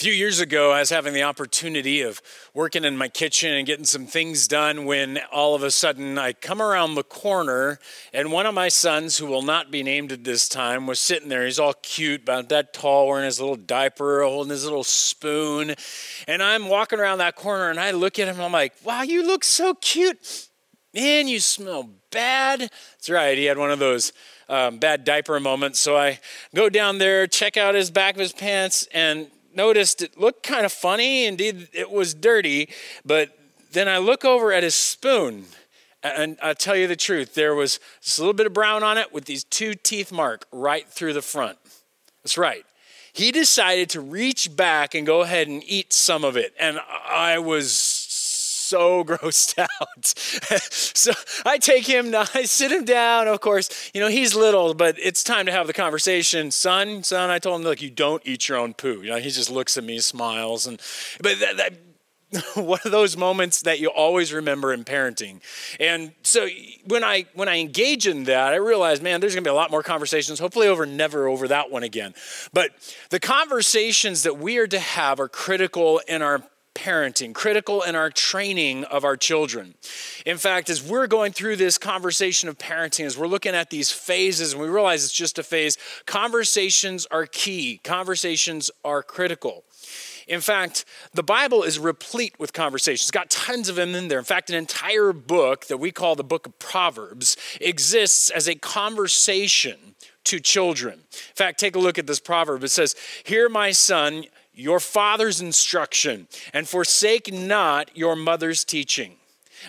A few years ago, I was having the opportunity of working in my kitchen and getting some things done when all of a sudden I come around the corner and one of my sons, who will not be named at this time, was sitting there. He's all cute, about that tall, wearing his little diaper, holding his little spoon. And I'm walking around that corner and I look at him and I'm like, wow, you look so cute. Man, you smell bad. That's right, he had one of those. Um, bad diaper moments. So I go down there, check out his back of his pants, and noticed it looked kind of funny. Indeed, it was dirty. But then I look over at his spoon, and I'll tell you the truth there was just a little bit of brown on it with these two teeth mark right through the front. That's right. He decided to reach back and go ahead and eat some of it. And I was so grossed out. so I take him, I sit him down. Of course, you know, he's little, but it's time to have the conversation. Son, son, I told him, look, you don't eat your own poo. You know, he just looks at me, smiles. And, but that, that one of those moments that you always remember in parenting and so when i when i engage in that i realize man there's going to be a lot more conversations hopefully over never over that one again but the conversations that we are to have are critical in our parenting, critical in our training of our children. In fact, as we're going through this conversation of parenting, as we're looking at these phases and we realize it's just a phase, conversations are key, conversations are critical. In fact, the Bible is replete with conversations. It's got tons of them in there. In fact, an entire book that we call the book of Proverbs exists as a conversation to children. In fact, take a look at this proverb. It says, Hear, my son, your father's instruction and forsake not your mother's teaching.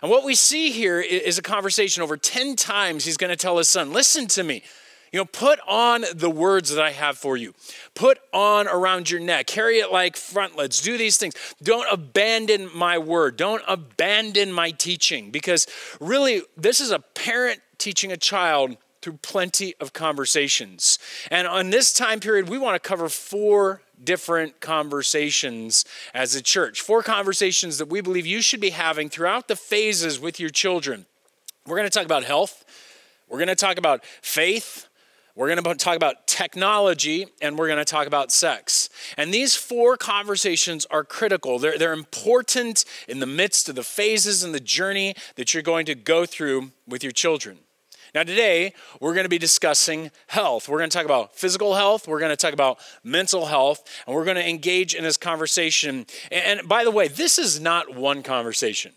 And what we see here is a conversation over 10 times he's going to tell his son, Listen to me. You know, put on the words that I have for you. Put on around your neck. Carry it like frontlets. Do these things. Don't abandon my word. Don't abandon my teaching. Because really, this is a parent teaching a child through plenty of conversations. And on this time period, we want to cover four different conversations as a church. Four conversations that we believe you should be having throughout the phases with your children. We're going to talk about health, we're going to talk about faith. We're going to talk about technology and we're going to talk about sex. And these four conversations are critical. They're, they're important in the midst of the phases and the journey that you're going to go through with your children. Now, today, we're going to be discussing health. We're going to talk about physical health, we're going to talk about mental health, and we're going to engage in this conversation. And by the way, this is not one conversation,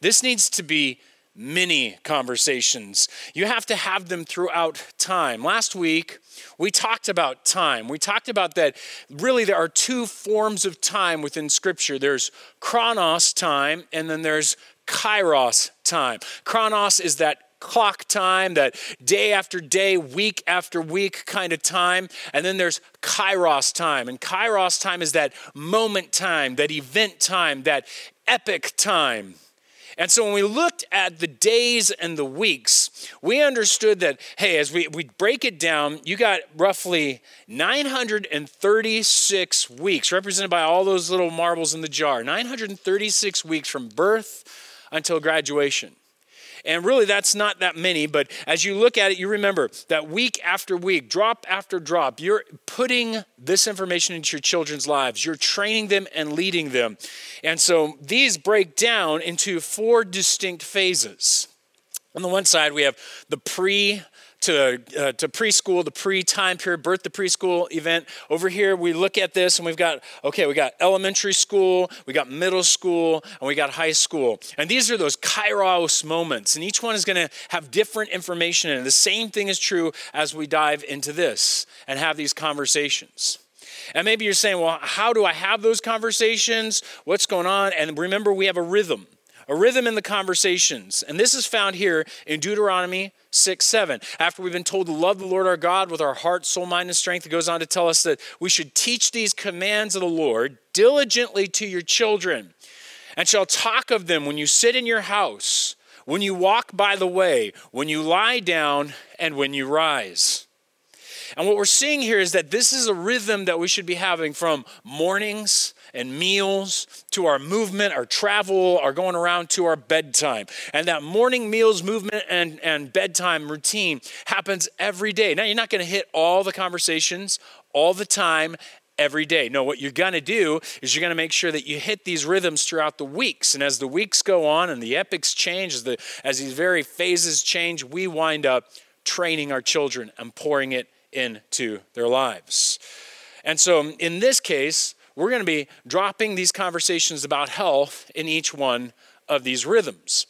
this needs to be many conversations. You have to have them throughout time. Last week, we talked about time. We talked about that really there are two forms of time within Scripture there's chronos time, and then there's kairos time. Chronos is that clock time, that day after day, week after week kind of time. And then there's kairos time. And kairos time is that moment time, that event time, that epic time. And so when we looked at the days and the weeks, we understood that, hey, as we, we break it down, you got roughly 936 weeks, represented by all those little marbles in the jar. 936 weeks from birth until graduation. And really, that's not that many, but as you look at it, you remember that week after week, drop after drop, you're putting this information into your children's lives. You're training them and leading them. And so these break down into four distinct phases. On the one side, we have the pre to, uh, to preschool, the pre time period, birth to preschool event. Over here, we look at this and we've got, okay, we got elementary school, we got middle school, and we got high school. And these are those kairos moments, and each one is going to have different information in it. The same thing is true as we dive into this and have these conversations. And maybe you're saying, well, how do I have those conversations? What's going on? And remember, we have a rhythm a rhythm in the conversations. And this is found here in Deuteronomy 6 7. After we've been told to love the Lord our God with our heart, soul, mind, and strength, it goes on to tell us that we should teach these commands of the Lord diligently to your children, and shall talk of them when you sit in your house, when you walk by the way, when you lie down, and when you rise. And what we're seeing here is that this is a rhythm that we should be having from mornings and meals to our movement, our travel, our going around to our bedtime. And that morning meals, movement, and, and bedtime routine happens every day. Now, you're not going to hit all the conversations all the time every day. No, what you're going to do is you're going to make sure that you hit these rhythms throughout the weeks. And as the weeks go on and the epics change, as, the, as these very phases change, we wind up training our children and pouring it into their lives. And so in this case, we're going to be dropping these conversations about health in each one of these rhythms.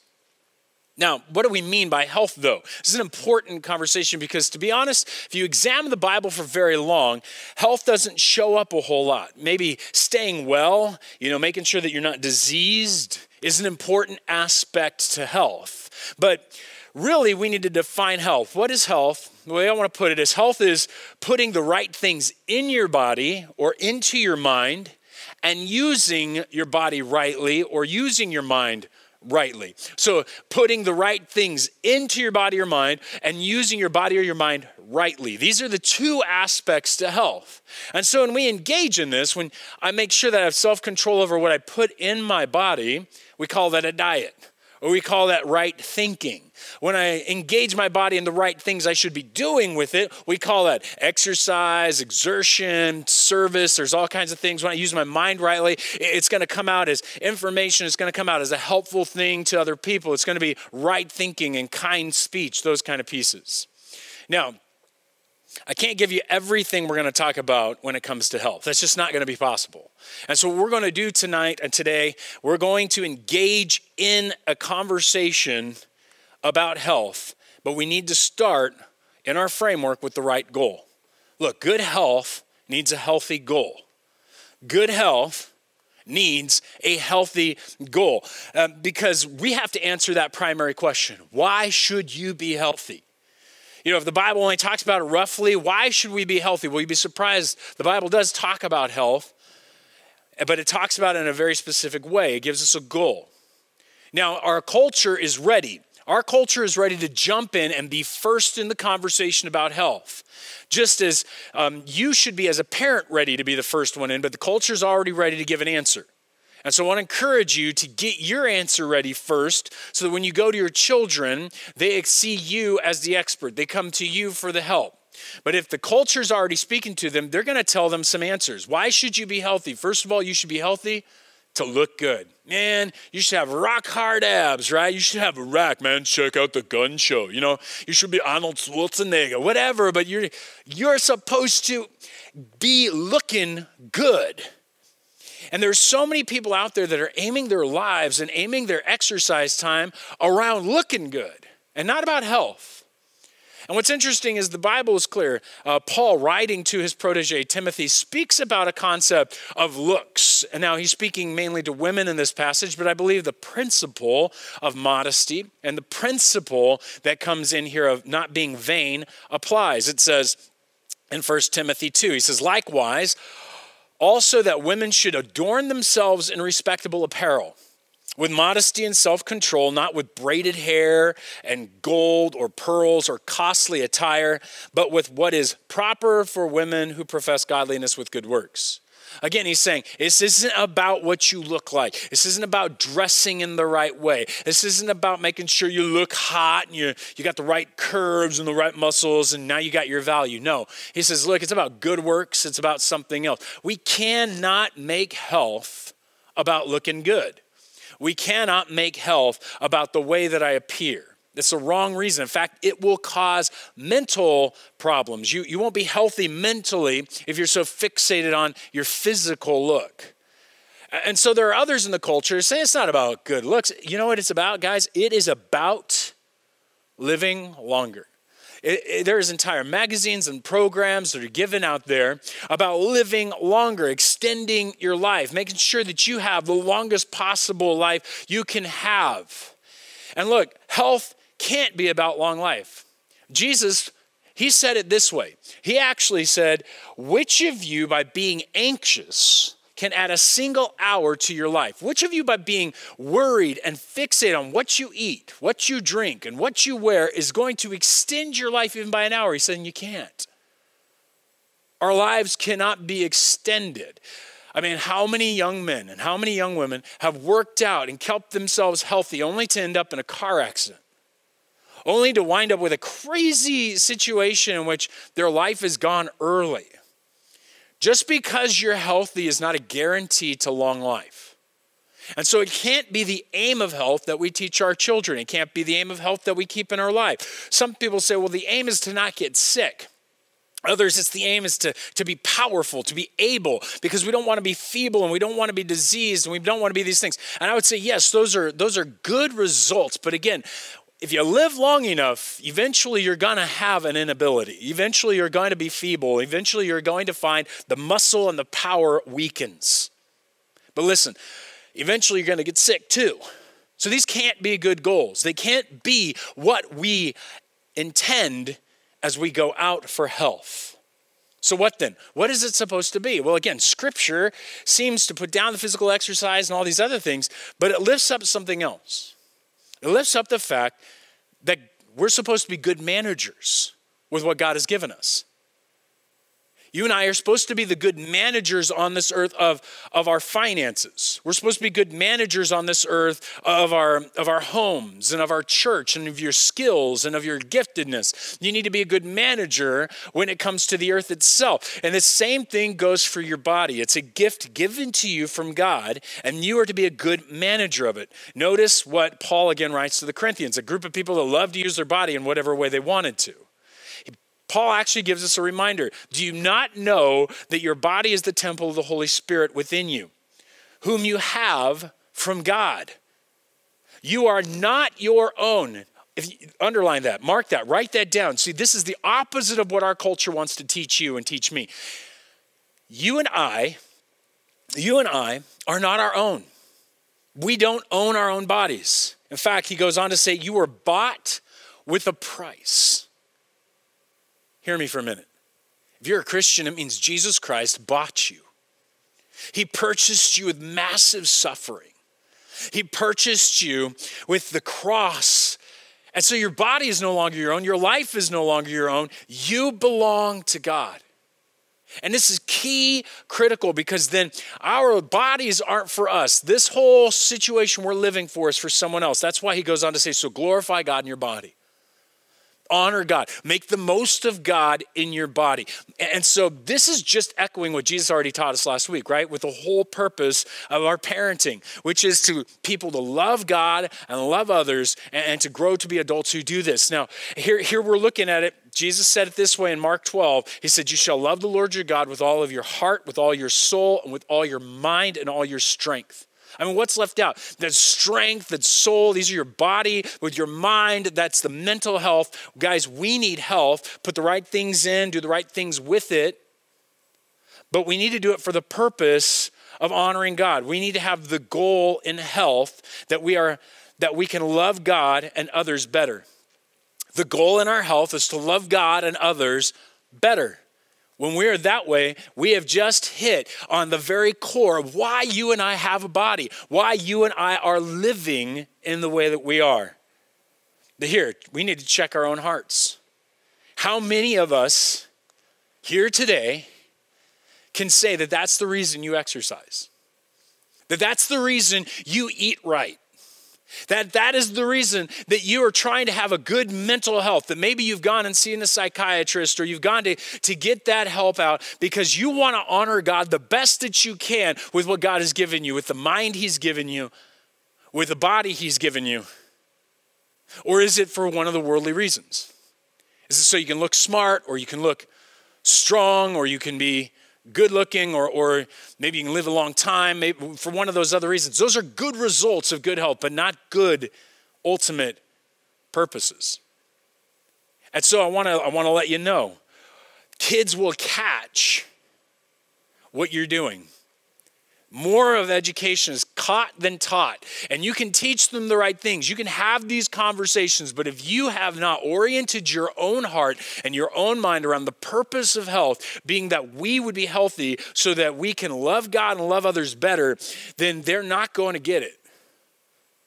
Now, what do we mean by health, though? This is an important conversation because, to be honest, if you examine the Bible for very long, health doesn't show up a whole lot. Maybe staying well, you know, making sure that you're not diseased is an important aspect to health. But really, we need to define health. What is health? The way I want to put it is health is putting the right things in your body or into your mind and using your body rightly or using your mind rightly. So, putting the right things into your body or mind and using your body or your mind rightly. These are the two aspects to health. And so, when we engage in this, when I make sure that I have self control over what I put in my body, we call that a diet or we call that right thinking. When I engage my body in the right things I should be doing with it, we call that exercise, exertion, service. There's all kinds of things. When I use my mind rightly, it's going to come out as information, it's going to come out as a helpful thing to other people. It's going to be right thinking and kind speech, those kind of pieces. Now, I can't give you everything we're going to talk about when it comes to health. That's just not going to be possible. And so, what we're going to do tonight and today, we're going to engage in a conversation about health, but we need to start in our framework with the right goal. Look, good health needs a healthy goal. Good health needs a healthy goal uh, because we have to answer that primary question why should you be healthy? You know, if the Bible only talks about it roughly, why should we be healthy? Will you'd be surprised? The Bible does talk about health, but it talks about it in a very specific way. It gives us a goal. Now, our culture is ready. Our culture is ready to jump in and be first in the conversation about health. Just as um, you should be, as a parent, ready to be the first one in, but the culture is already ready to give an answer. And so I want to encourage you to get your answer ready first so that when you go to your children, they see you as the expert. They come to you for the help. But if the culture's already speaking to them, they're going to tell them some answers. Why should you be healthy? First of all, you should be healthy to look good. Man, you should have rock hard abs, right? You should have a rack, man. Check out the gun show. You know, you should be Arnold Schwarzenegger, whatever, but you're you're supposed to be looking good. And there's so many people out there that are aiming their lives and aiming their exercise time around looking good and not about health. And what's interesting is the Bible is clear. Uh, Paul, writing to his protege Timothy, speaks about a concept of looks. And now he's speaking mainly to women in this passage, but I believe the principle of modesty and the principle that comes in here of not being vain applies. It says in 1 Timothy 2, he says, likewise, also, that women should adorn themselves in respectable apparel, with modesty and self control, not with braided hair and gold or pearls or costly attire, but with what is proper for women who profess godliness with good works. Again, he's saying this isn't about what you look like. This isn't about dressing in the right way. This isn't about making sure you look hot and you, you got the right curves and the right muscles and now you got your value. No, he says, look, it's about good works, it's about something else. We cannot make health about looking good. We cannot make health about the way that I appear. That's the wrong reason. In fact, it will cause mental problems. You, you won't be healthy mentally if you're so fixated on your physical look. And so there are others in the culture say it's not about good looks. You know what it's about, guys? It is about living longer. It, it, there's entire magazines and programs that are given out there about living longer, extending your life, making sure that you have the longest possible life you can have. And look, health can't be about long life. Jesus, he said it this way. He actually said, Which of you, by being anxious, can add a single hour to your life? Which of you, by being worried and fixated on what you eat, what you drink, and what you wear, is going to extend your life even by an hour? He said, You can't. Our lives cannot be extended. I mean, how many young men and how many young women have worked out and kept themselves healthy only to end up in a car accident? Only to wind up with a crazy situation in which their life is gone early. Just because you're healthy is not a guarantee to long life. And so it can't be the aim of health that we teach our children. It can't be the aim of health that we keep in our life. Some people say, well, the aim is to not get sick. Others, it's the aim is to, to be powerful, to be able, because we don't want to be feeble and we don't want to be diseased and we don't want to be these things. And I would say, yes, those are those are good results. But again, if you live long enough, eventually you're going to have an inability. Eventually you're going to be feeble. Eventually you're going to find the muscle and the power weakens. But listen, eventually you're going to get sick too. So these can't be good goals. They can't be what we intend as we go out for health. So, what then? What is it supposed to be? Well, again, scripture seems to put down the physical exercise and all these other things, but it lifts up something else. It lifts up the fact that we're supposed to be good managers with what God has given us. You and I are supposed to be the good managers on this earth of, of our finances. We're supposed to be good managers on this earth of our, of our homes and of our church and of your skills and of your giftedness. You need to be a good manager when it comes to the earth itself. And the same thing goes for your body. It's a gift given to you from God, and you are to be a good manager of it. Notice what Paul again writes to the Corinthians a group of people that love to use their body in whatever way they wanted to. Paul actually gives us a reminder. Do you not know that your body is the temple of the Holy Spirit within you, whom you have from God? You are not your own. If you underline that, mark that, write that down. See, this is the opposite of what our culture wants to teach you and teach me. You and I, you and I are not our own. We don't own our own bodies. In fact, he goes on to say, You were bought with a price. Hear me for a minute. If you're a Christian, it means Jesus Christ bought you. He purchased you with massive suffering. He purchased you with the cross. And so your body is no longer your own, your life is no longer your own. You belong to God. And this is key critical because then our bodies aren't for us. This whole situation we're living for is for someone else. That's why he goes on to say, So glorify God in your body honor God. Make the most of God in your body. And so this is just echoing what Jesus already taught us last week, right? With the whole purpose of our parenting, which is to people to love God and love others and, to grow to be adults who do this. Now, here, here we're looking at it. Jesus said it this way in Mark 12. He said, You shall love the Lord your God with all of your heart, with all your soul, and with all your mind and all your strength. I mean, what's left out? That's strength, that's soul. These are your body with your mind. That's the mental health. Guys, we need health. Put the right things in, do the right things with it. But we need to do it for the purpose of honoring God. We need to have the goal in health that we are that we can love God and others better. The goal in our health is to love God and others better. When we are that way, we have just hit on the very core of why you and I have a body, why you and I are living in the way that we are. But here, we need to check our own hearts. How many of us here today can say that that's the reason you exercise? That that's the reason you eat right? That that is the reason that you are trying to have a good mental health. That maybe you've gone and seen a psychiatrist or you've gone to, to get that help out because you want to honor God the best that you can with what God has given you, with the mind He's given you, with the body He's given you. Or is it for one of the worldly reasons? Is it so you can look smart or you can look strong or you can be good looking or, or maybe you can live a long time maybe for one of those other reasons. Those are good results of good health, but not good ultimate purposes. And so I want to I want to let you know kids will catch what you're doing. More of education is caught than taught. And you can teach them the right things. You can have these conversations, but if you have not oriented your own heart and your own mind around the purpose of health, being that we would be healthy so that we can love God and love others better, then they're not going to get it.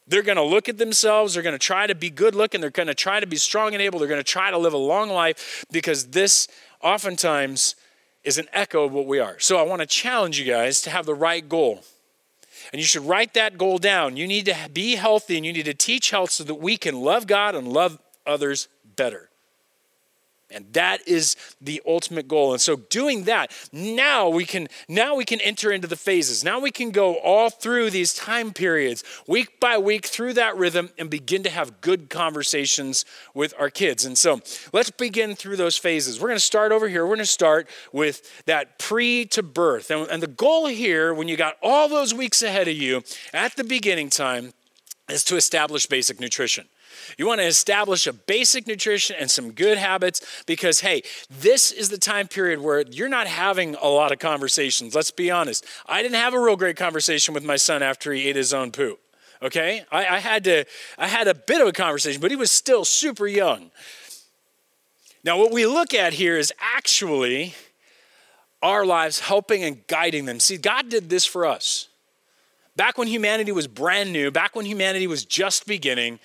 They're going to look at themselves. They're going to try to be good looking. They're going to try to be strong and able. They're going to try to live a long life because this oftentimes is an echo of what we are. So I want to challenge you guys to have the right goal. And you should write that goal down. You need to be healthy and you need to teach health so that we can love God and love others better. And that is the ultimate goal. And so doing that, now we can now we can enter into the phases. Now we can go all through these time periods, week by week through that rhythm and begin to have good conversations with our kids. And so let's begin through those phases. We're going to start over here. We're going to start with that pre to birth. And, and the goal here, when you got all those weeks ahead of you at the beginning time, is to establish basic nutrition. You want to establish a basic nutrition and some good habits because, hey, this is the time period where you're not having a lot of conversations. Let's be honest. I didn't have a real great conversation with my son after he ate his own poop. Okay, I, I had to. I had a bit of a conversation, but he was still super young. Now, what we look at here is actually our lives helping and guiding them. See, God did this for us. Back when humanity was brand new, back when humanity was just beginning,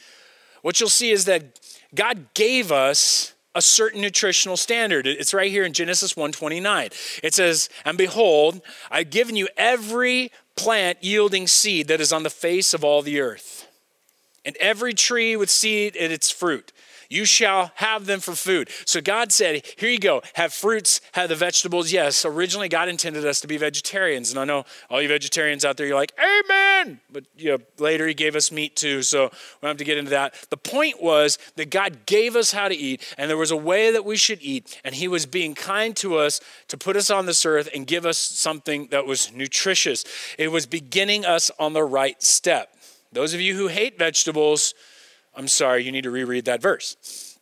what you'll see is that God gave us a certain nutritional standard. It's right here in Genesis 1:29. It says, "And behold, I've given you every plant yielding seed that is on the face of all the earth, and every tree with seed in its fruit." You shall have them for food. So God said, Here you go, have fruits, have the vegetables. Yes, originally God intended us to be vegetarians. And I know all you vegetarians out there, you're like, Amen. But you know, later He gave us meat too. So we don't have to get into that. The point was that God gave us how to eat, and there was a way that we should eat. And He was being kind to us to put us on this earth and give us something that was nutritious. It was beginning us on the right step. Those of you who hate vegetables, I'm sorry, you need to reread that verse.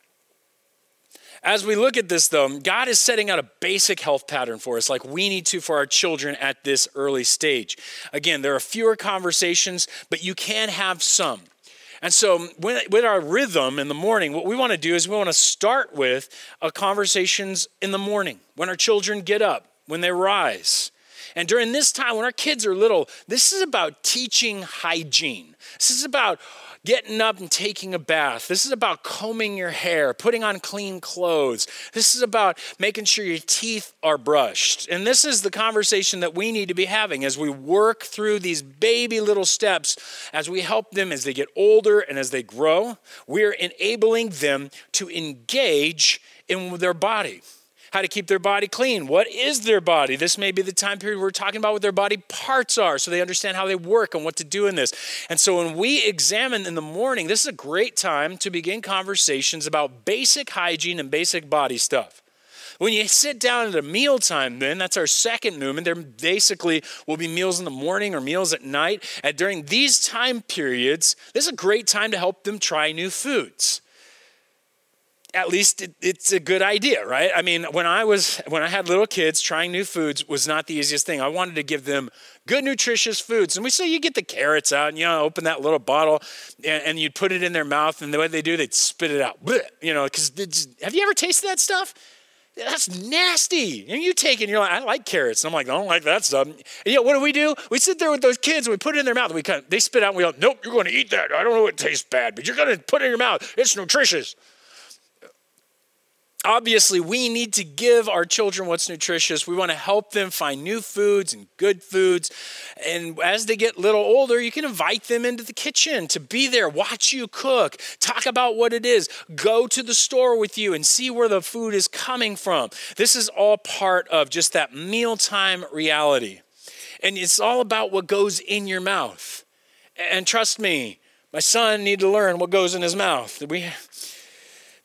As we look at this, though, God is setting out a basic health pattern for us, like we need to for our children at this early stage. Again, there are fewer conversations, but you can have some. And so, with our rhythm in the morning, what we want to do is we want to start with conversations in the morning when our children get up, when they rise. And during this time, when our kids are little, this is about teaching hygiene. This is about getting up and taking a bath. This is about combing your hair, putting on clean clothes. This is about making sure your teeth are brushed. And this is the conversation that we need to be having as we work through these baby little steps, as we help them as they get older and as they grow. We're enabling them to engage in their body how to keep their body clean. What is their body? This may be the time period we're talking about what their body parts are so they understand how they work and what to do in this. And so when we examine in the morning, this is a great time to begin conversations about basic hygiene and basic body stuff. When you sit down at a mealtime, then that's our second movement. There basically will be meals in the morning or meals at night. And during these time periods, this is a great time to help them try new foods at least it, it's a good idea, right? I mean, when I was when I had little kids, trying new foods was not the easiest thing. I wanted to give them good, nutritious foods, and we say you get the carrots out and you know open that little bottle and, and you'd put it in their mouth, and the way they do, they'd spit it out. Blech, you know, because have you ever tasted that stuff? That's nasty. And you take it and you're like, I like carrots. And I'm like, I don't like that stuff. And you know, what do we do? We sit there with those kids and we put it in their mouth. We kind of, they spit out and we go, nope, you're going to eat that. I don't know it tastes bad, but you're going to put it in your mouth. It's nutritious obviously we need to give our children what's nutritious. We want to help them find new foods and good foods. And as they get a little older you can invite them into the kitchen to be there watch you cook talk about what it is go to the store with you and see where the food is coming from. This is all part of just that mealtime reality. And it's all about what goes in your mouth. And trust me my son need to learn what goes in his mouth. We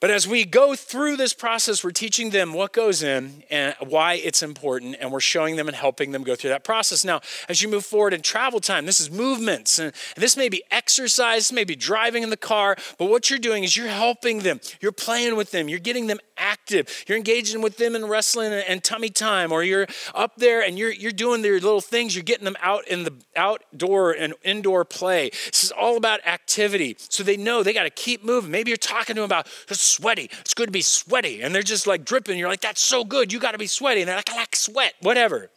but as we go through this process, we're teaching them what goes in and why it's important, and we're showing them and helping them go through that process. Now, as you move forward in travel time, this is movements, and this may be exercise, maybe driving in the car, but what you're doing is you're helping them, you're playing with them, you're getting them active, you're engaging with them in wrestling and, tummy time, or you're up there and you're you're doing their little things, you're getting them out in the outdoor and indoor play. This is all about activity. So they know they got to keep moving. Maybe you're talking to them about sweaty. It's good to be sweaty. And they're just like dripping. You're like, that's so good. You got to be sweaty. And they're like, I like sweat, whatever.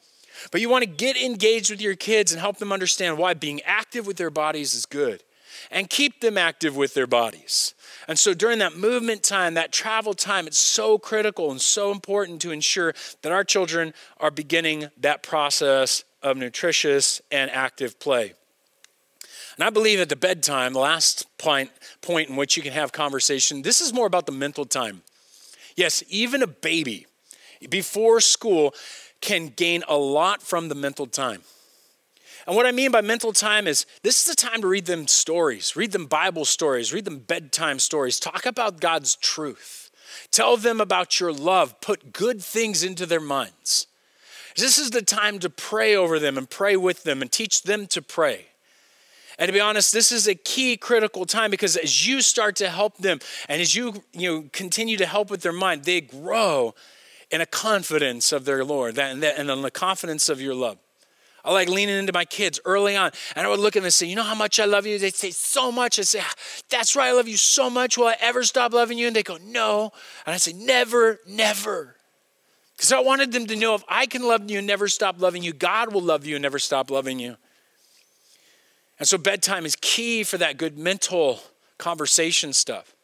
But you want to get engaged with your kids and help them understand why being active with their bodies is good and keep them active with their bodies. And so during that movement time, that travel time, it's so critical and so important to ensure that our children are beginning that process of nutritious and active play. And I believe at the bedtime, the last point, point in which you can have conversation, this is more about the mental time. Yes, even a baby before school can gain a lot from the mental time. And what I mean by mental time is this is the time to read them stories, read them Bible stories, read them bedtime stories, talk about God's truth. Tell them about your love, put good things into their minds. This is the time to pray over them and pray with them and teach them to pray. And to be honest, this is a key critical time because as you start to help them and as you, you know, continue to help with their mind, they grow in a confidence of their Lord that and in the confidence of your love. I like leaning into my kids early on, and I would look at them and say, You know how much I love you? They'd say, So much. I say, That's right, I love you so much. Will I ever stop loving you? And they go, No. And I say, Never, never. Because I wanted them to know if I can love you and never stop loving you, God will love you and never stop loving you. And so bedtime is key for that good mental conversation stuff.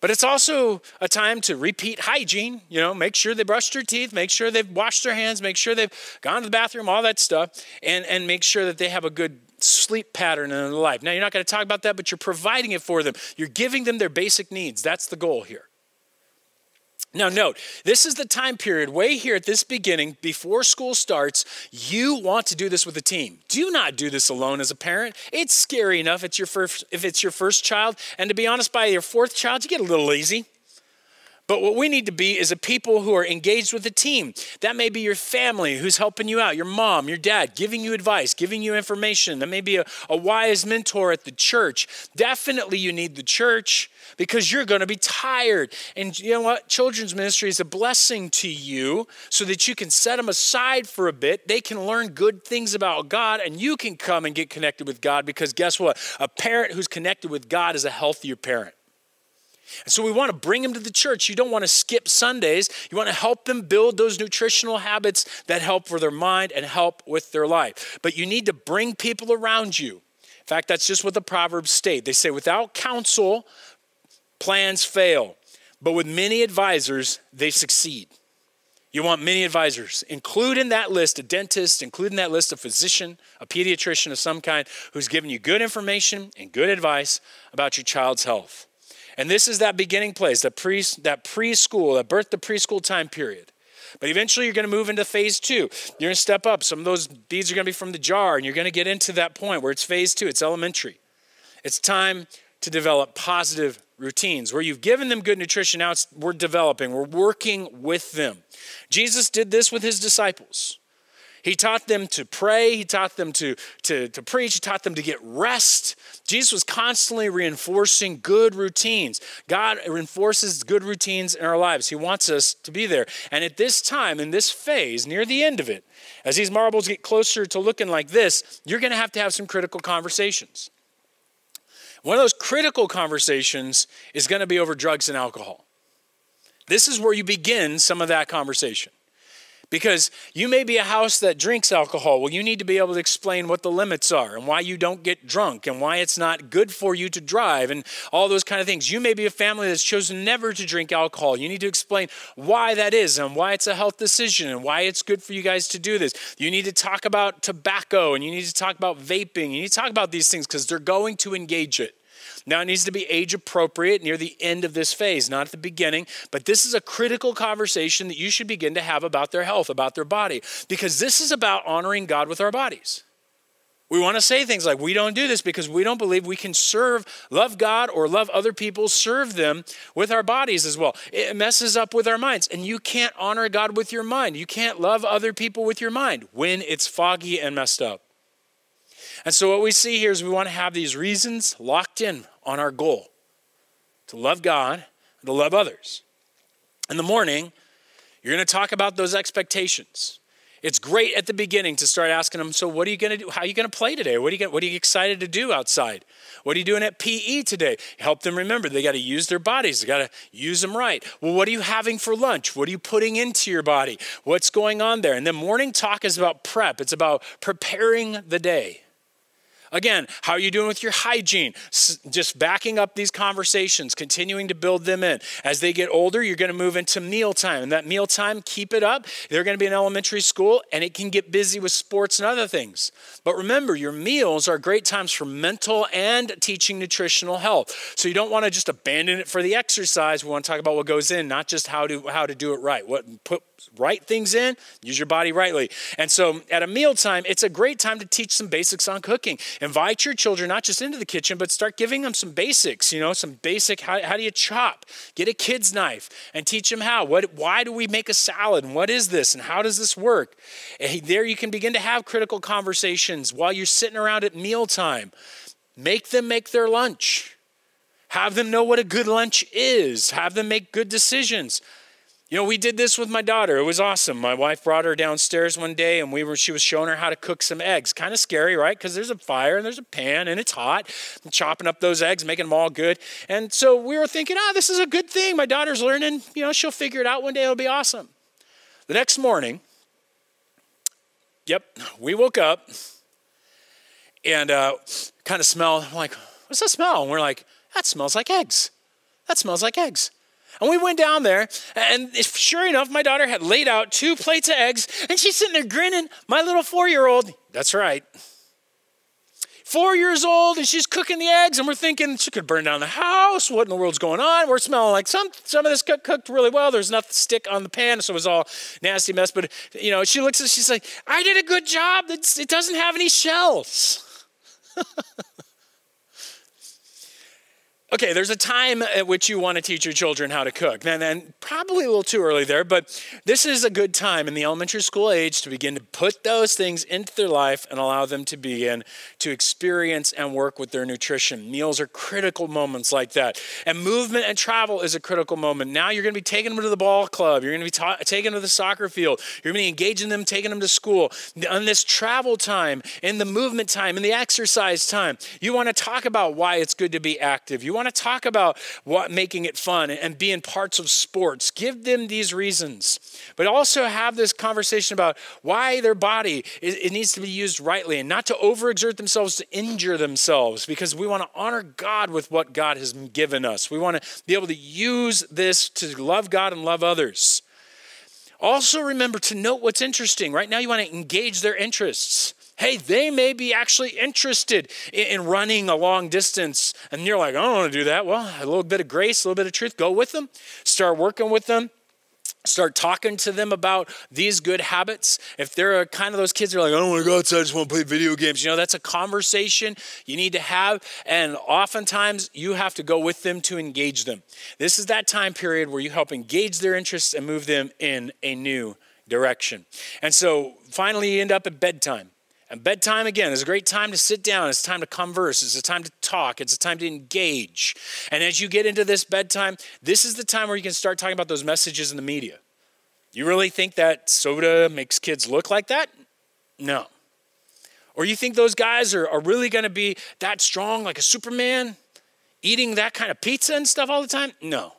But it's also a time to repeat hygiene, you know, make sure they brushed their teeth, make sure they've washed their hands, make sure they've gone to the bathroom, all that stuff, and, and make sure that they have a good sleep pattern in their life. Now, you're not going to talk about that, but you're providing it for them. You're giving them their basic needs. That's the goal here. Now, note, this is the time period way here at this beginning, before school starts. You want to do this with a team. Do not do this alone as a parent. It's scary enough it's your first, if it's your first child. And to be honest, by your fourth child, you get a little lazy. But what we need to be is a people who are engaged with a team. That may be your family who's helping you out, your mom, your dad, giving you advice, giving you information. That may be a, a wise mentor at the church. Definitely, you need the church because you're going to be tired. And you know what? Children's ministry is a blessing to you so that you can set them aside for a bit. They can learn good things about God, and you can come and get connected with God because guess what? A parent who's connected with God is a healthier parent. And so we want to bring them to the church. You don't want to skip Sundays. You want to help them build those nutritional habits that help for their mind and help with their life. But you need to bring people around you. In fact, that's just what the Proverbs state. They say, without counsel, plans fail, but with many advisors, they succeed. You want many advisors. Include in that list a dentist, include in that list a physician, a pediatrician of some kind who's giving you good information and good advice about your child's health. And this is that beginning place, that, pre, that preschool, that birth to preschool time period. But eventually you're going to move into phase two. You're going to step up. Some of those beads are going to be from the jar, and you're going to get into that point where it's phase two, it's elementary. It's time to develop positive routines where you've given them good nutrition. Now we're developing, we're working with them. Jesus did this with his disciples. He taught them to pray, he taught them to, to, to preach, he taught them to get rest. Jesus was constantly reinforcing good routines. God reinforces good routines in our lives. He wants us to be there. And at this time, in this phase, near the end of it, as these marbles get closer to looking like this, you're going to have to have some critical conversations. One of those critical conversations is going to be over drugs and alcohol. This is where you begin some of that conversation. Because you may be a house that drinks alcohol. Well, you need to be able to explain what the limits are and why you don't get drunk and why it's not good for you to drive and all those kind of things. You may be a family that's chosen never to drink alcohol. You need to explain why that is and why it's a health decision and why it's good for you guys to do this. You need to talk about tobacco and you need to talk about vaping. You need to talk about these things because they're going to engage it. Now, it needs to be age appropriate near the end of this phase, not at the beginning. But this is a critical conversation that you should begin to have about their health, about their body, because this is about honoring God with our bodies. We want to say things like, we don't do this because we don't believe we can serve, love God or love other people, serve them with our bodies as well. It messes up with our minds. And you can't honor God with your mind. You can't love other people with your mind when it's foggy and messed up. And so, what we see here is we want to have these reasons locked in on our goal to love God and to love others. In the morning, you're going to talk about those expectations. It's great at the beginning to start asking them, so what are you going to do? How are you going to play today? What are, you going, what are you excited to do outside? What are you doing at PE today? Help them remember they got to use their bodies. They got to use them right. Well, what are you having for lunch? What are you putting into your body? What's going on there? And then morning talk is about prep. It's about preparing the day. Again, how are you doing with your hygiene? Just backing up these conversations, continuing to build them in. As they get older, you're going to move into mealtime. And that mealtime, keep it up. They're going to be in elementary school and it can get busy with sports and other things. But remember, your meals are great times for mental and teaching nutritional health. So you don't want to just abandon it for the exercise. We want to talk about what goes in, not just how to how to do it right. What put right things in, use your body rightly. And so at a mealtime, it's a great time to teach some basics on cooking. Invite your children not just into the kitchen, but start giving them some basics, you know, some basic how, how do you chop? Get a kid's knife and teach them how. What why do we make a salad? And what is this? And how does this work? And there you can begin to have critical conversations while you're sitting around at mealtime. Make them make their lunch. Have them know what a good lunch is. Have them make good decisions. You know, we did this with my daughter. It was awesome. My wife brought her downstairs one day and we were she was showing her how to cook some eggs. Kind of scary, right? Because there's a fire and there's a pan and it's hot. And chopping up those eggs, making them all good. And so we were thinking, ah, oh, this is a good thing. My daughter's learning, you know, she'll figure it out one day, it'll be awesome. The next morning, yep, we woke up and uh, kind of smell. I'm like, what's that smell? And we're like, that smells like eggs. That smells like eggs. And we went down there, and sure enough, my daughter had laid out two plates of eggs, and she's sitting there grinning. My little four year old, that's right, four years old, and she's cooking the eggs, and we're thinking she could burn down the house. What in the world's going on? We're smelling like some some of this cooked really well. There's enough stick on the pan, so it was all nasty mess. But you know, she looks at, she's like, "I did a good job. It's, it doesn't have any shells." Okay, there's a time at which you want to teach your children how to cook. And, and probably a little too early there, but this is a good time in the elementary school age to begin to put those things into their life and allow them to begin to experience and work with their nutrition. Meals are critical moments like that. And movement and travel is a critical moment. Now you're going to be taking them to the ball club, you're going to be ta- taking them to the soccer field, you're going to be engaging them, taking them to school. On this travel time, in the movement time, in the exercise time, you want to talk about why it's good to be active. You want to talk about what making it fun and being parts of sports. Give them these reasons, but also have this conversation about why their body it needs to be used rightly and not to overexert themselves to injure themselves because we want to honor God with what God has given us. We want to be able to use this to love God and love others. Also, remember to note what's interesting. Right now, you want to engage their interests hey, they may be actually interested in, running a long distance. And you're like, I don't want to do that. Well, a little bit of grace, a little bit of truth, go with them, start working with them. Start talking to them about these good habits. If they're kind of those kids that are like, oh I don't want to go outside, I just want to play video games. You know, that's a conversation you need to have. And oftentimes you have to go with them to engage them. This is that time period where you help engage their interests and move them in a new direction. And so finally, you end up at bedtime. And bedtime, again, is a great time to sit down. It's time to converse. It's a time to talk. It's a time to engage. And as you get into this bedtime, this is the time where you can start talking about those messages in the media. You really think that soda makes kids look like that? No. Or you think those guys are, are really going to be that strong, like a Superman, eating that kind of pizza and stuff all the time? No.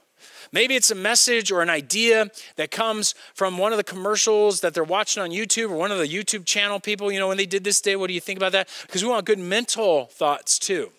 Maybe it's a message or an idea that comes from one of the commercials that they're watching on YouTube or one of the YouTube channel people. You know, when they did this day, what do you think about that? Because we want good mental thoughts too.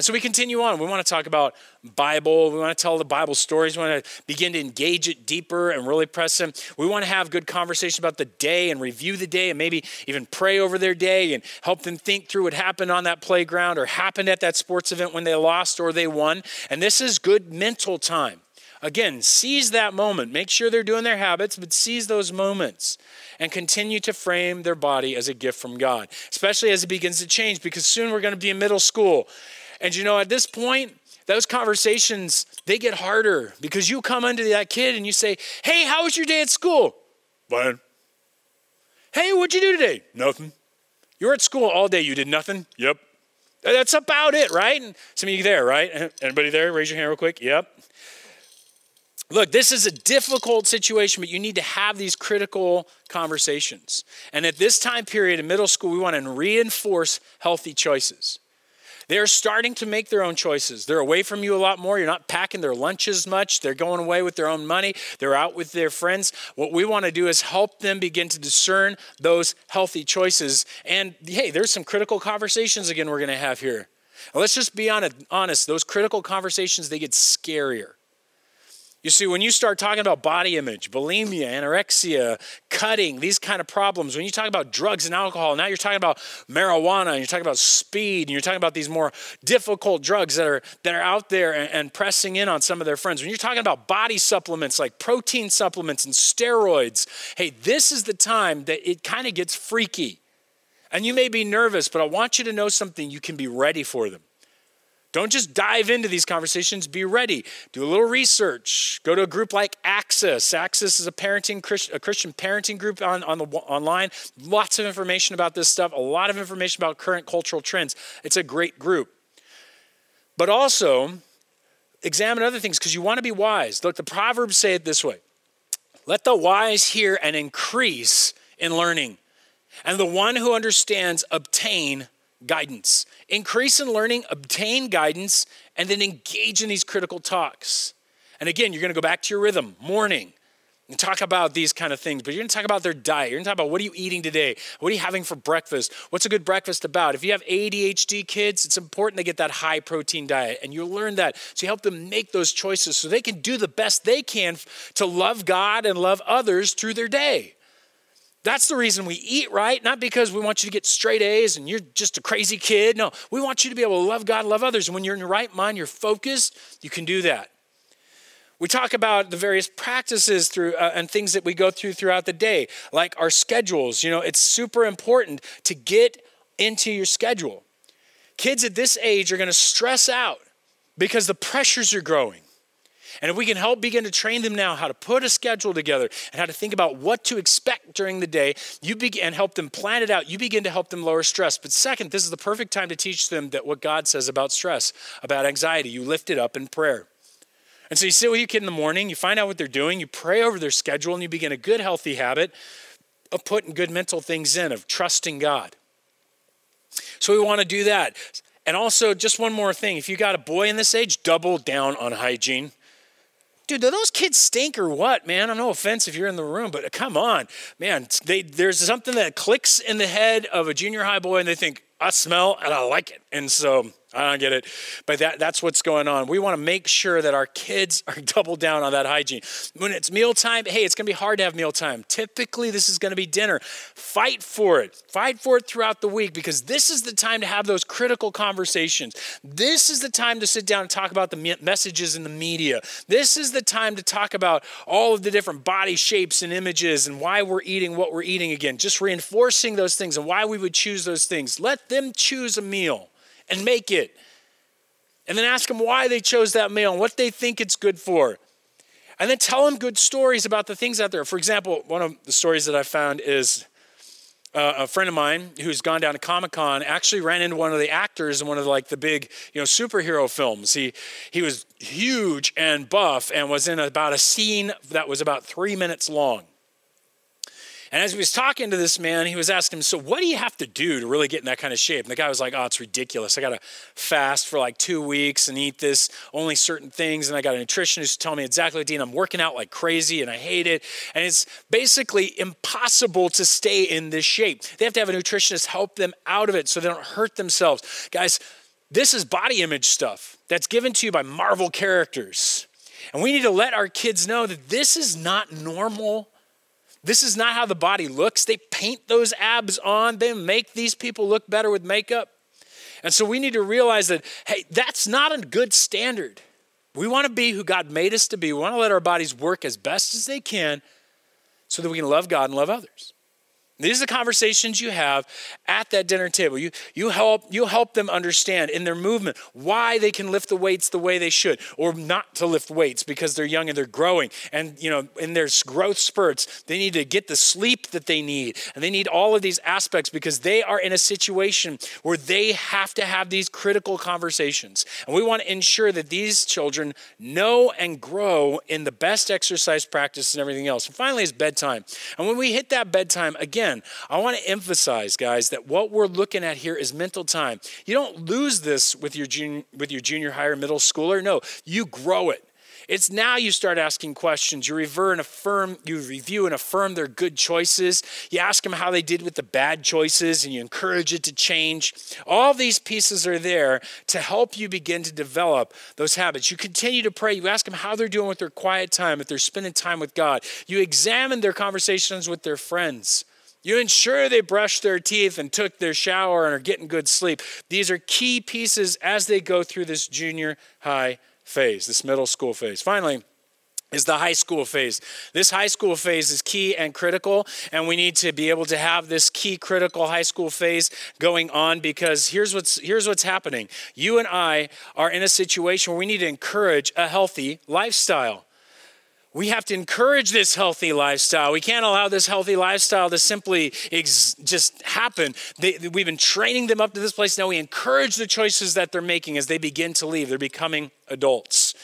And so we continue on. We want to talk about Bible. We want to tell the Bible stories. We want to begin to engage it deeper and really press them. We want to have good conversation about the day and review the day and maybe even pray over their day and help them think through what happened on that playground or happened at that sports event when they lost or they won. And this is good mental time. Again, seize that moment. Make sure they're doing their habits, but seize those moments and continue to frame their body as a gift from God, especially as it begins to change because soon we're going to be in middle school. And you know, at this point, those conversations they get harder because you come into that kid and you say, "Hey, how was your day at school?" Fine. Hey, what'd you do today? Nothing. You were at school all day. You did nothing. Yep. That's about it, right? And some of you there, right? Anybody there? Raise your hand real quick. Yep. Look, this is a difficult situation, but you need to have these critical conversations. And at this time period in middle school, we want to reinforce healthy choices. They're starting to make their own choices. They're away from you a lot more. You're not packing their lunches much. They're going away with their own money. They're out with their friends. What we want to do is help them begin to discern those healthy choices. And hey, there's some critical conversations again we're going to have here. let's just be honest, those critical conversations, they get scarier. You see, when you start talking about body image, bulimia, anorexia, cutting, these kind of problems, when you talk about drugs and alcohol, now you're talking about marijuana, and you're talking about speed, and you're talking about these more difficult drugs that are that are out there and, and pressing in on some of their friends. When you're talking about body supplements like protein supplements and steroids, hey, this is the time that it kind of gets freaky. And you may be nervous, but I want you to know something. You can be ready for them. Don't just dive into these conversations, be ready. Do a little research. Go to a group like Axis. Axis is a parenting a Christian parenting group on, on the online. Lots of information about this stuff, a lot of information about current cultural trends. It's a great group. But also examine other things because you want to be wise. Look, the Proverbs say it this way. Let the wise hear and increase in learning, and the one who understands obtain guidance. Increase in learning, obtain guidance, and then engage in these critical talks. And again, you're going to go back to your rhythm, morning, and talk about these kind of things. But you're going to talk about their diet. You're going to talk about what are you eating today? What are you having for breakfast? What's a good breakfast about? If you have ADHD kids, it's important they get that high protein diet. And you'll learn that. So you help them make those choices so they can do the best they can to love God and love others through their day. That's the reason we eat right, not because we want you to get straight A's and you're just a crazy kid. No, we want you to be able to love God love others. And when you're in your right mind, you're focused, you can do that. We talk about the various practices through uh, and things that we go through throughout the day, like our schedules. You know, it's super important to get into your schedule. Kids at this age are going to stress out because the pressures are growing. And if we can help begin to train them now how to put a schedule together and how to think about what to expect during the day, you begin and help them plan it out, you begin to help them lower stress. But second, this is the perfect time to teach them that what God says about stress, about anxiety. You lift it up in prayer. And so you sit with your kid in the morning, you find out what they're doing, you pray over their schedule, and you begin a good, healthy habit of putting good mental things in, of trusting God. So we want to do that. And also, just one more thing if you got a boy in this age, double down on hygiene dude, do those kids stink or what, man? I'm no offense if you're in the room, but come on, man. They, there's something that clicks in the head of a junior high boy, and they think, I smell and I like it. And so I don't get it. But that, that's what's going on. We want to make sure that our kids are double down on that hygiene. When it's mealtime, hey, it's going to be hard to have mealtime. Typically, this is going to be dinner. Fight for it. Fight for it throughout the week because this is the time to have those critical conversations. This is the time to sit down and talk about the messages in the media. This is the time to talk about all of the different body shapes and images and why we're eating what we're eating again. Just reinforcing those things and why we would choose those things. Let them choose a meal and make it. And then ask them why they chose that meal and what they think it's good for. And then tell them good stories about the things out there. For example, one of the stories that I found is uh, a friend of mine who's gone down to Comic Con actually ran into one of the actors in one of the, like the big you know superhero films. He he was huge and buff and was in about a scene that was about three minutes long. And as he was talking to this man, he was asking him, So, what do you have to do to really get in that kind of shape? And the guy was like, Oh, it's ridiculous. I got to fast for like two weeks and eat this, only certain things. And I got a nutritionist telling me exactly, what Dean, I'm working out like crazy and I hate it. And it's basically impossible to stay in this shape. They have to have a nutritionist help them out of it so they don't hurt themselves. Guys, this is body image stuff that's given to you by Marvel characters. And we need to let our kids know that this is not normal this is not how the body looks. They paint those abs on, they make these people look better with makeup. And so we need to realize that, hey, that's not a good standard. We want to be who God made us to be. We want to let our bodies work as best as they can so that we can love God and love others. These are the conversations you have at that dinner table. You, you, help, you help them understand in their movement why they can lift the weights the way they should, or not to lift weights because they're young and they're growing. And you know, in their growth spurts, they need to get the sleep that they need. And they need all of these aspects because they are in a situation where they have to have these critical conversations. And we want to ensure that these children know and grow in the best exercise practice and everything else. And finally, is bedtime. And when we hit that bedtime, again, again, I want to emphasize, guys, that what we're looking at here is mental time. You don't lose this with your junior, with your junior high or middle schooler. No, you grow it. It's now you start asking questions. You review and affirm, you review and affirm their good choices. You ask them how they did with the bad choices and you encourage it to change. All these pieces are there to help you begin to develop those habits. You continue to pray. You ask them how they're doing with their quiet time, if they're spending time with God. You examine their conversations with their friends. You ensure they brush their teeth and took their shower and are getting good sleep. These are key pieces as they go through this junior high phase, this middle school phase. Finally, is the high school phase. This high school phase is key and critical, and we need to be able to have this key critical high school phase going on because here's what's here's what's happening. You and I are in a situation where we need to encourage a healthy lifestyle. We have to encourage this healthy lifestyle. We can't allow this healthy lifestyle to simply ex- just happen. They, we've been training them up to this place. Now we encourage the choices that they're making as they begin to leave. They're becoming adults.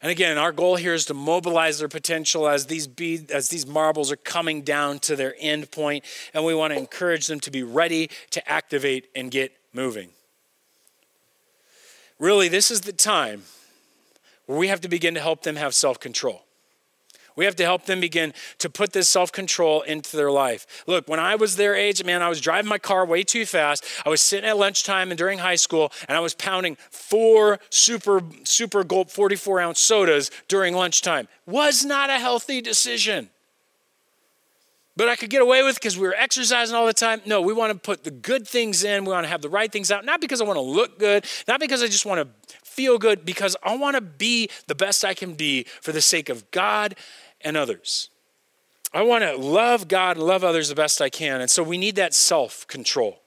And again, our goal here is to mobilize their potential as these as these marbles are coming down to their end point. point, and we want to encourage them to be ready to activate and get moving. Really, this is the time where we have to begin to help them have self-control. We have to help them begin to put this self control into their life. Look, when I was their age, man, I was driving my car way too fast. I was sitting at lunchtime and during high school, and I was pounding four super, super gulp 44 ounce sodas during lunchtime. Was not a healthy decision. But I could get away with because we were exercising all the time. No, we want to put the good things in. We want to have the right things out. Not because I want to look good, not because I just want to feel good, because I want to be the best I can be for the sake of God and others. I want to love God and love others the best I can. And so we need that self control.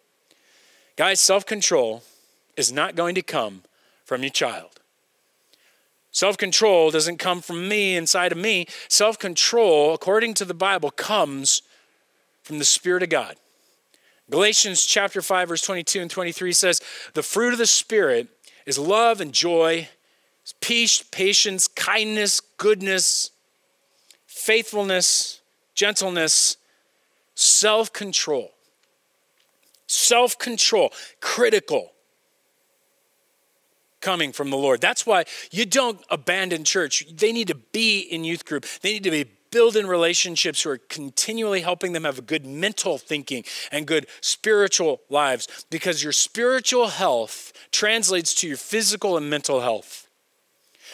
Guys, self control is not going to come from your child. Self control doesn't come from me inside of me. Self control, according to the Bible, comes from the Spirit of God. Galatians chapter 5, verse 22 and 23 says, The fruit of the Spirit is love and joy, peace, patience, kindness, goodness, faithfulness, gentleness, self control. Self control, critical coming from the Lord. That's why you don't abandon church. They need to be in youth group, they need to be building relationships who are continually helping them have a good mental thinking and good spiritual lives because your spiritual health translates to your physical and mental health.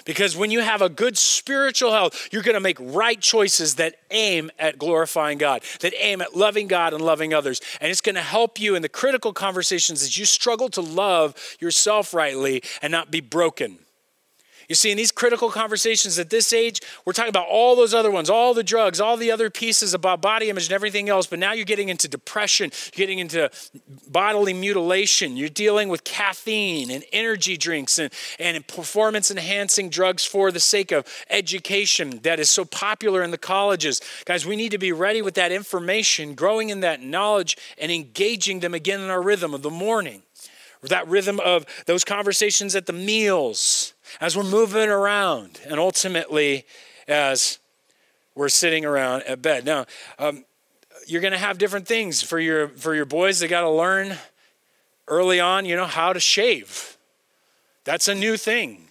Because when you have a good spiritual health, you're going to make right choices that aim at glorifying God, that aim at loving God and loving others. And it's going to help you in the critical conversations as you struggle to love yourself rightly and not be broken. You see, in these critical conversations at this age, we're talking about all those other ones, all the drugs, all the other pieces about body image and everything else. But now you're getting into depression, you're getting into bodily mutilation, you're dealing with caffeine and energy drinks and, and performance enhancing drugs for the sake of education that is so popular in the colleges. Guys, we need to be ready with that information, growing in that knowledge, and engaging them again in our rhythm of the morning. That rhythm of those conversations at the meals as we're moving around, and ultimately as we're sitting around at bed. Now, um, you're going to have different things for your for your boys. They got to learn early on, you know, how to shave. That's a new thing.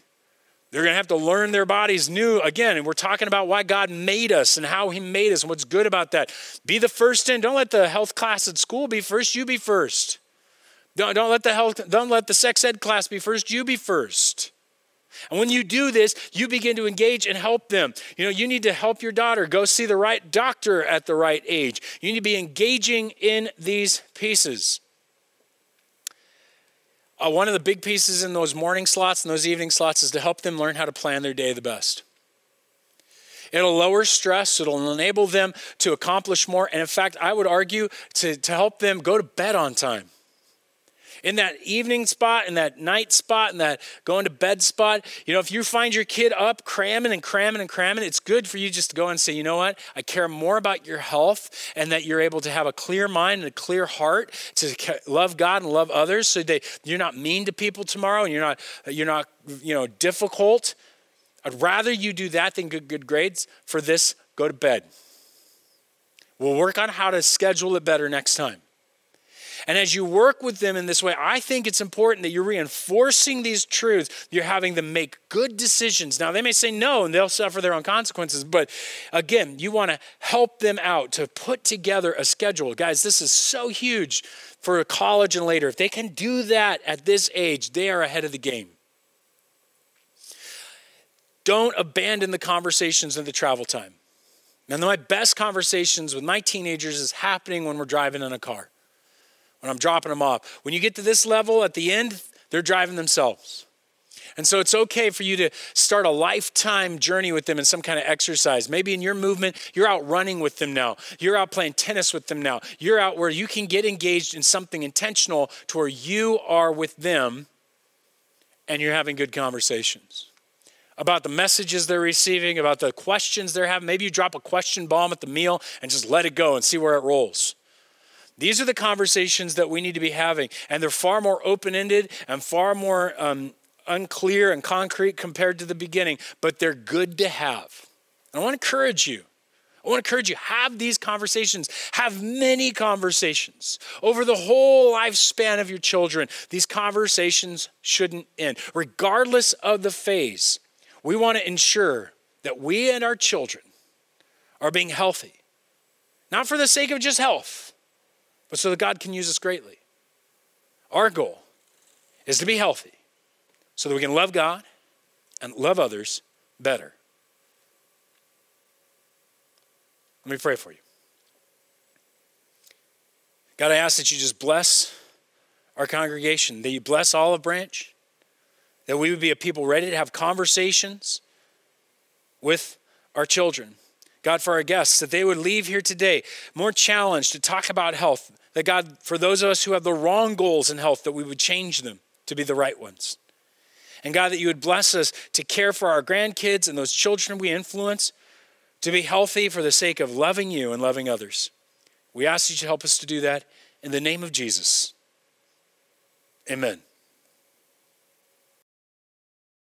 They're going to have to learn their bodies new again. And we're talking about why God made us and how He made us and what's good about that. Be the first in. Don't let the health class at school be first. You be first. Don't, don't let the health. Don't let the sex ed class be first. You be first. And when you do this, you begin to engage and help them. You know, you need to help your daughter go see the right doctor at the right age. You need to be engaging in these pieces. Uh, one of the big pieces in those morning slots and those evening slots is to help them learn how to plan their day the best. It'll lower stress, it'll enable them to accomplish more. And in fact, I would argue to, to help them go to bed on time in that evening spot, in that night spot, in that going to bed spot, you know, if you find your kid up cramming and cramming and cramming, it's good for you just to go and say, you know what, I care more about your health and that you're able to have a clear mind and a clear heart to love God and love others so that you're not mean to people tomorrow and you're not, you're not, you know, difficult. I'd rather you do that than good, good grades. For this, go to bed. We'll work on how to schedule it better next time. And as you work with them in this way, I think it's important that you're reinforcing these truths. You're having them make good decisions. Now, they may say no and they'll suffer their own consequences, but again, you want to help them out to put together a schedule. Guys, this is so huge for college and later. If they can do that at this age, they are ahead of the game. Don't abandon the conversations in the travel time. Now, my best conversations with my teenagers is happening when we're driving in a car when I'm dropping them off. When you get to this level at the end, they're driving themselves. And so it's okay for you to start a lifetime journey with them in some kind of exercise. Maybe in your movement, you're out running with them now. You're out playing tennis with them now. You're out where you can get engaged in something intentional to where you are with them and you're having good conversations about the messages they're receiving, about the questions they're having. Maybe you drop a question bomb at the meal and just let it go and see where it rolls. These are the conversations that we need to be having, and they're far more open ended and far more um, unclear and concrete compared to the beginning, but they're good to have. And I want to encourage you. I want to encourage you, have these conversations. Have many conversations over the whole lifespan of your children. These conversations shouldn't end. Regardless of the phase, we want to ensure that we and our children are being healthy. Not for the sake of just health, but so that God can use us greatly. Our goal is to be healthy so that we can love God and love others better. Let me pray for you. God, I ask that you just bless our congregation, that you bless Olive Branch, that we would be a people ready to have conversations with our children. God, for our guests, that they would leave here today more challenged to talk about health, that God, for those of us who have the wrong goals in health, that we would change them to be the right ones. And God, that you would bless us to care for our grandkids and those children we influence to be healthy for the sake of loving you and loving others. We ask you to help us to do that in the name of Jesus. Amen.